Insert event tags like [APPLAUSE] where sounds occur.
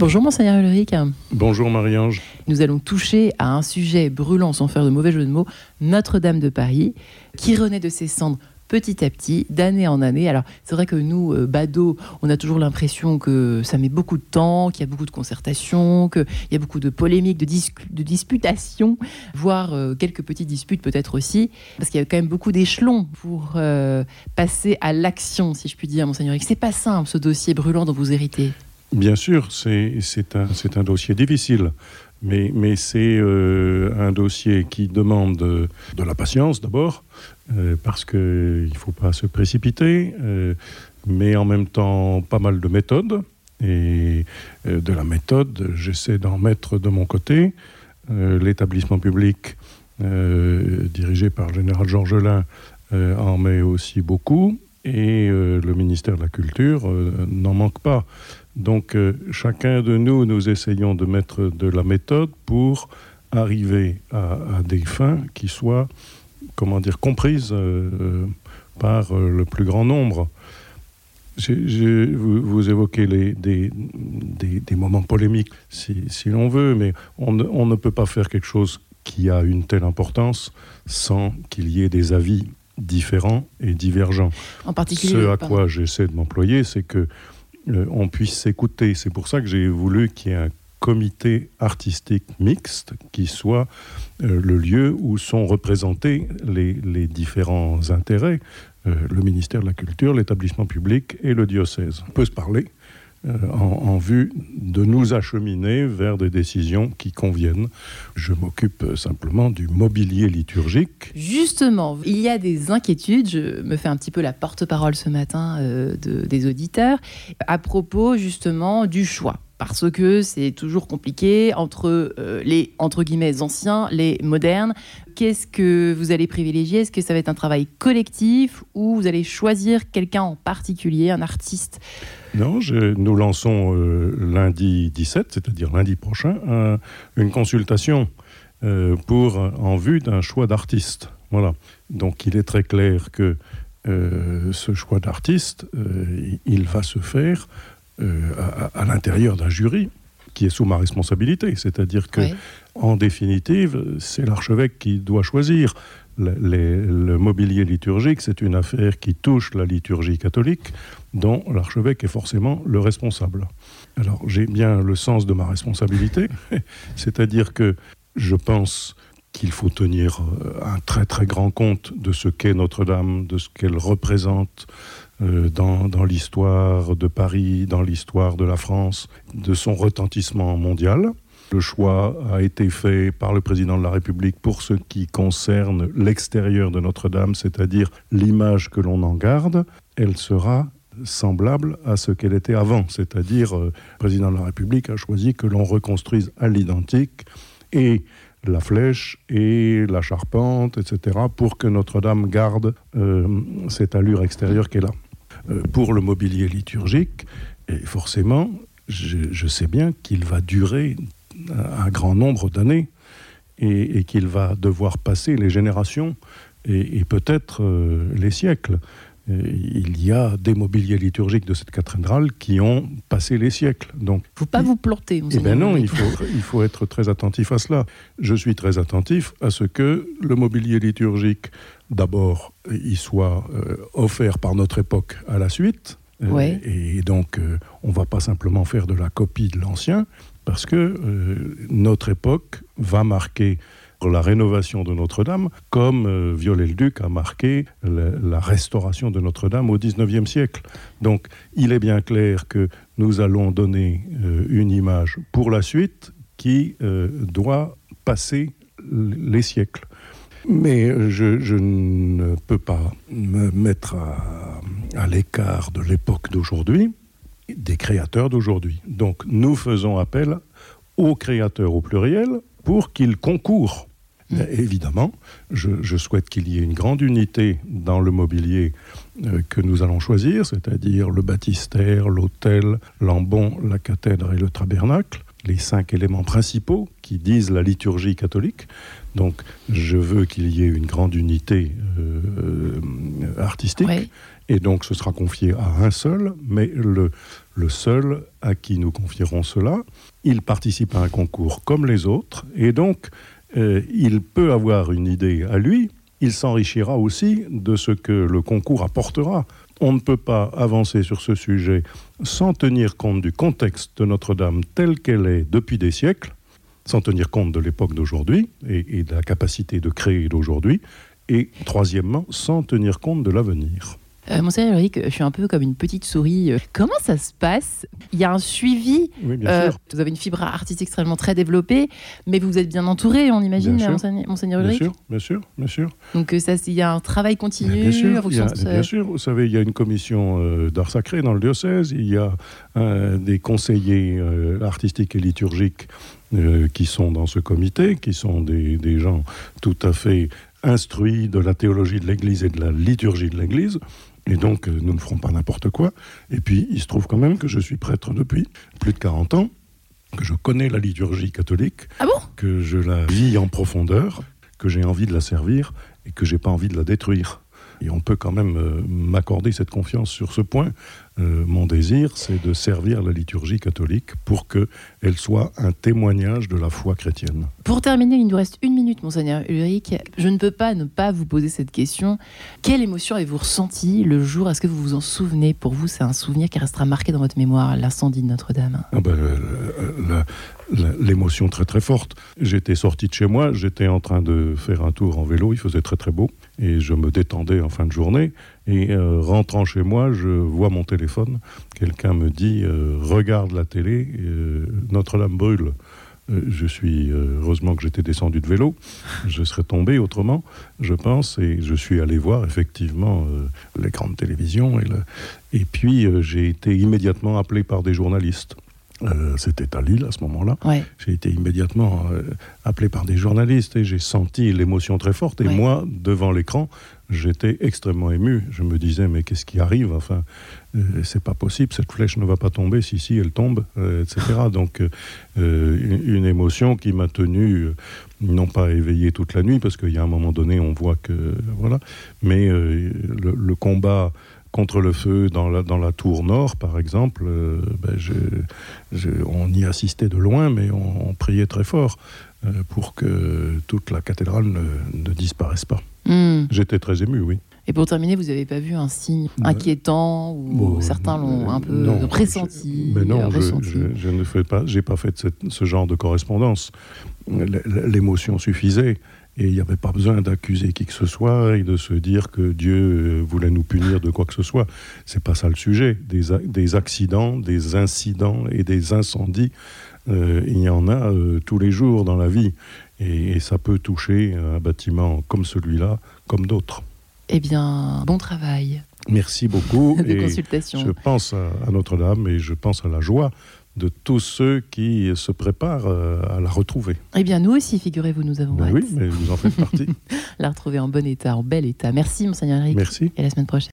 Bonjour Monseigneur Ulrich. Bonjour Marie-Ange. Nous allons toucher à un sujet brûlant sans faire de mauvais jeu de mots, Notre-Dame de Paris, qui renaît de ses cendres petit à petit, d'année en année. Alors c'est vrai que nous, euh, badauds, on a toujours l'impression que ça met beaucoup de temps, qu'il y a beaucoup de concertations, qu'il y a beaucoup de polémiques, de, de disputations, voire euh, quelques petites disputes peut-être aussi, parce qu'il y a quand même beaucoup d'échelons pour euh, passer à l'action, si je puis dire, Monseigneur. C'est pas simple ce dossier brûlant dont vous héritez. Bien sûr, c'est un, dossier difficile, mais, c'est euh, un dossier qui demande de, la patience d'abord, euh, parce qu'il ne faut pas se précipiter, euh, mais en même temps pas mal de méthodes. Et de la méthode, j'essaie d'en mettre de mon côté. L'établissement public dirigé par le général Georges Lain en met aussi beaucoup et le ministère de la Culture n'en manque pas. Donc euh, chacun de nous, nous essayons de mettre de la méthode pour arriver à, des fins qui soient, comment dire, comprises euh, euh, par le plus grand nombre. vous, évoquez les, des, moments polémiques, si, l'on veut, mais on ne, peut pas faire quelque chose qui a une telle importance sans qu'il y ait des avis différents et divergents. En particulier, Ce à quoi j'essaie de m'employer, c'est que on puisse s'écouter. C'est pour ça que j'ai voulu qu'il y ait un comité artistique mixte qui soit euh, le lieu où sont représentés les, différents intérêts, euh, le ministère de la Culture, l'établissement public et le diocèse. On peut se parler, euh, en, vue de nous acheminer vers des décisions qui conviennent. Je m'occupe simplement du mobilier liturgique. Justement, il y a des inquiétudes, je me fais un petit peu la porte-parole ce matin euh, des auditeurs, à propos justement du choix parce que c'est toujours compliqué entre euh, les entre guillemets anciens, les modernes. Qu'est-ce que vous allez privilégier? Est-ce que ça va être un travail collectif ou vous allez choisir quelqu'un en particulier, un artiste? Non, nous lançons euh, lundi 17, c'est-à-dire lundi prochain, une consultation euh, pour en vue d'un choix d'artiste. Voilà. Donc il est très clair que ce choix d'artiste, il va se faire euh, à, l'intérieur d'un jury qui est sous ma responsabilité. C'est-à-dire que, en définitive, c'est l'archevêque qui doit choisir. Le, mobilier liturgique, c'est une affaire qui touche la liturgie catholique, dont l'archevêque est forcément le responsable. Alors j'ai bien le sens de ma responsabilité, [LAUGHS] c'est-à-dire que je pense qu'il faut tenir euh, un très très grand compte de ce qu'est Notre-Dame, de ce qu'elle représente, dans, dans l'histoire de Paris, dans l'histoire de la France, de son retentissement mondial. Le choix a été fait par le président de la République pour ce qui concerne l'extérieur de Notre-Dame, c'est-à-dire l'image que l'on en garde. Elle sera semblable à ce qu'elle était avant, c'est-à-dire euh, le président de la République a choisi que l'on reconstruise à l'identique et la flèche et la charpente, etc., pour que Notre-Dame garde euh, cette allure extérieure qu'elle a. Euh, pour le mobilier liturgique. Et forcément, je, sais bien qu'il va durer un grand nombre d'années et, qu'il va devoir passer les générations et, peut-être euh, les siècles. il y a des mobiliers liturgiques de cette cathédrale qui ont passé les siècles. Donc, il ne faut pas vous planter. Eh bien non, il faut, il faut être très attentif à cela. Je suis très attentif à ce que le mobilier liturgique d'abord, il soit euh, offert par notre époque à la suite. Euh, et donc, euh, on ne va pas simplement faire de la copie de l'ancien, parce que notre époque va marquer la rénovation de Notre-Dame, comme Viollet-le-Duc a marqué la, restauration de Notre-Dame au XIXe siècle. Donc, il est bien clair que nous allons donner une image pour la suite qui doit passer les siècles. Mais je, ne peux pas me mettre à, l'écart de l'époque d'aujourd'hui, des créateurs d'aujourd'hui. Donc nous faisons appel aux créateurs au pluriel pour qu'ils concourent. Mm. Évidemment, je, souhaite qu'il y ait une grande unité dans le mobilier euh, que nous allons choisir, c'est-à-dire le baptistère, l'autel, l'ambon, la cathèdre et le tabernacle les cinq éléments principaux qui disent la liturgie catholique. Donc je veux qu'il y ait une grande unité euh, artistique Et donc ce sera confié à un seul, mais le, le seul à qui nous confierons cela, il participe à un concours comme les autres, et donc euh, il peut avoir une idée à lui, il s'enrichira aussi de ce que le concours apportera. On ne peut pas avancer sur ce sujet sans tenir compte du contexte de Notre-Dame telle qu'elle est depuis des siècles, sans tenir compte de l'époque d'aujourd'hui et, et, de la capacité de créer d'aujourd'hui, et troisièmement, sans tenir compte de l'avenir. Euh, Monseigneur Ulrich, je suis un peu comme une petite souris. Comment ça se passe? Il y a un suivi. Oui, bien euh, sûr. Vous avez une fibre artistique extrêmement très développée, mais vous êtes bien entouré, on imagine. Monseigneur, Monseigneur Bien Ulrich? sûr, bien sûr, bien sûr. Donc euh, ça, il y a un travail continu. Bien, sûr, a- bien sûr, vous savez, il y a une commission euh, d'art sacré dans le diocèse, il y a euh, des conseillers euh, artistiques et liturgiques euh, qui sont dans ce comité, qui sont des, des gens tout à fait instruits de la théologie de l'Église et de la liturgie de l'Église. Et donc, euh, nous ne ferons pas n'importe quoi. Et puis, il se trouve quand même que je suis prêtre depuis plus de 40 ans, que je connais la liturgie catholique, Ah bon? que je la vis en profondeur, que j'ai envie de la servir et que j'ai pas envie de la détruire. Et on peut quand même euh, m'accorder cette confiance sur ce point. Euh, mon désir, c'est de servir la liturgie catholique pour qu'elle soit un témoignage de la foi chrétienne. Pour terminer, il nous reste une minute, Monseigneur Ulrich. Je ne peux pas ne pas vous poser cette question. Quelle émotion avez-vous ressenti le jour? Est-ce que vous vous en souvenez? Pour vous, c'est un souvenir qui restera marqué dans votre mémoire, l'incendie de Notre-Dame. Ah ben, euh, la- L'émotion très très forte. J'étais sorti de chez moi, j'étais en train de faire un tour en vélo, il faisait très très beau, et je me détendais en fin de journée. Et euh, rentrant chez moi, je vois mon téléphone. Quelqu'un me dit euh, Regarde la télé, euh, Notre-Dame brûle. Je suis heureusement que j'étais descendu de vélo, je serais tombé autrement, je pense, et je suis allé voir effectivement l'écran de télévision. Et, et puis j'ai été immédiatement appelé par des journalistes. Euh, C'était à Lille à ce moment-là. Ouais. J'ai été immédiatement euh, appelé par des journalistes et j'ai senti l'émotion très forte. Et Ouais. moi, devant l'écran, j'étais extrêmement ému. Je me disais, mais qu'est-ce qui arrive? Enfin, euh, c'est pas possible, cette flèche ne va pas tomber. Si, si, elle tombe, euh, etc. [LAUGHS] Donc, une, une émotion qui m'a tenu, non pas éveillé toute la nuit, parce qu'il y a un moment donné, on voit que. Voilà. Mais le, le combat contre le feu dans la, dans la tour nord, par exemple, euh, ben, je- je- on y assistait de loin, mais on, on priait très fort euh, pour que toute la cathédrale ne, ne disparaisse pas. Hmm. J'étais très ému, oui. Et pour terminer, vous n'avez pas vu un signe Ouais. inquiétant ou Bon, certains l'ont euh, un peu non, pressenti je- mais non, je, je- je ne fais pas, j'ai pas fait cette- ce genre de correspondance. L'émotion suffisait. Et il n'y avait pas besoin d'accuser qui que ce soit et de se dire que Dieu euh, voulait nous punir de quoi que ce soit. C'est pas ça le sujet. Des, des accidents, des incidents et des incendies, euh, il y en a euh, tous les jours dans la vie. Et, et ça peut toucher un bâtiment comme celui-là, comme d'autres. Eh bien, bon travail Merci beaucoup. [LAUGHS] de et consultation. je pense à, à Notre-Dame et je pense à la joie de tous ceux qui se préparent euh, à la retrouver. Eh bien, nous aussi, figurez-vous, nous avons Ben oui, mais vous en faites partie. [LAUGHS] la retrouver en bon état, en bel état. Merci, Monseigneur Eric. Merci. Et à la semaine prochaine.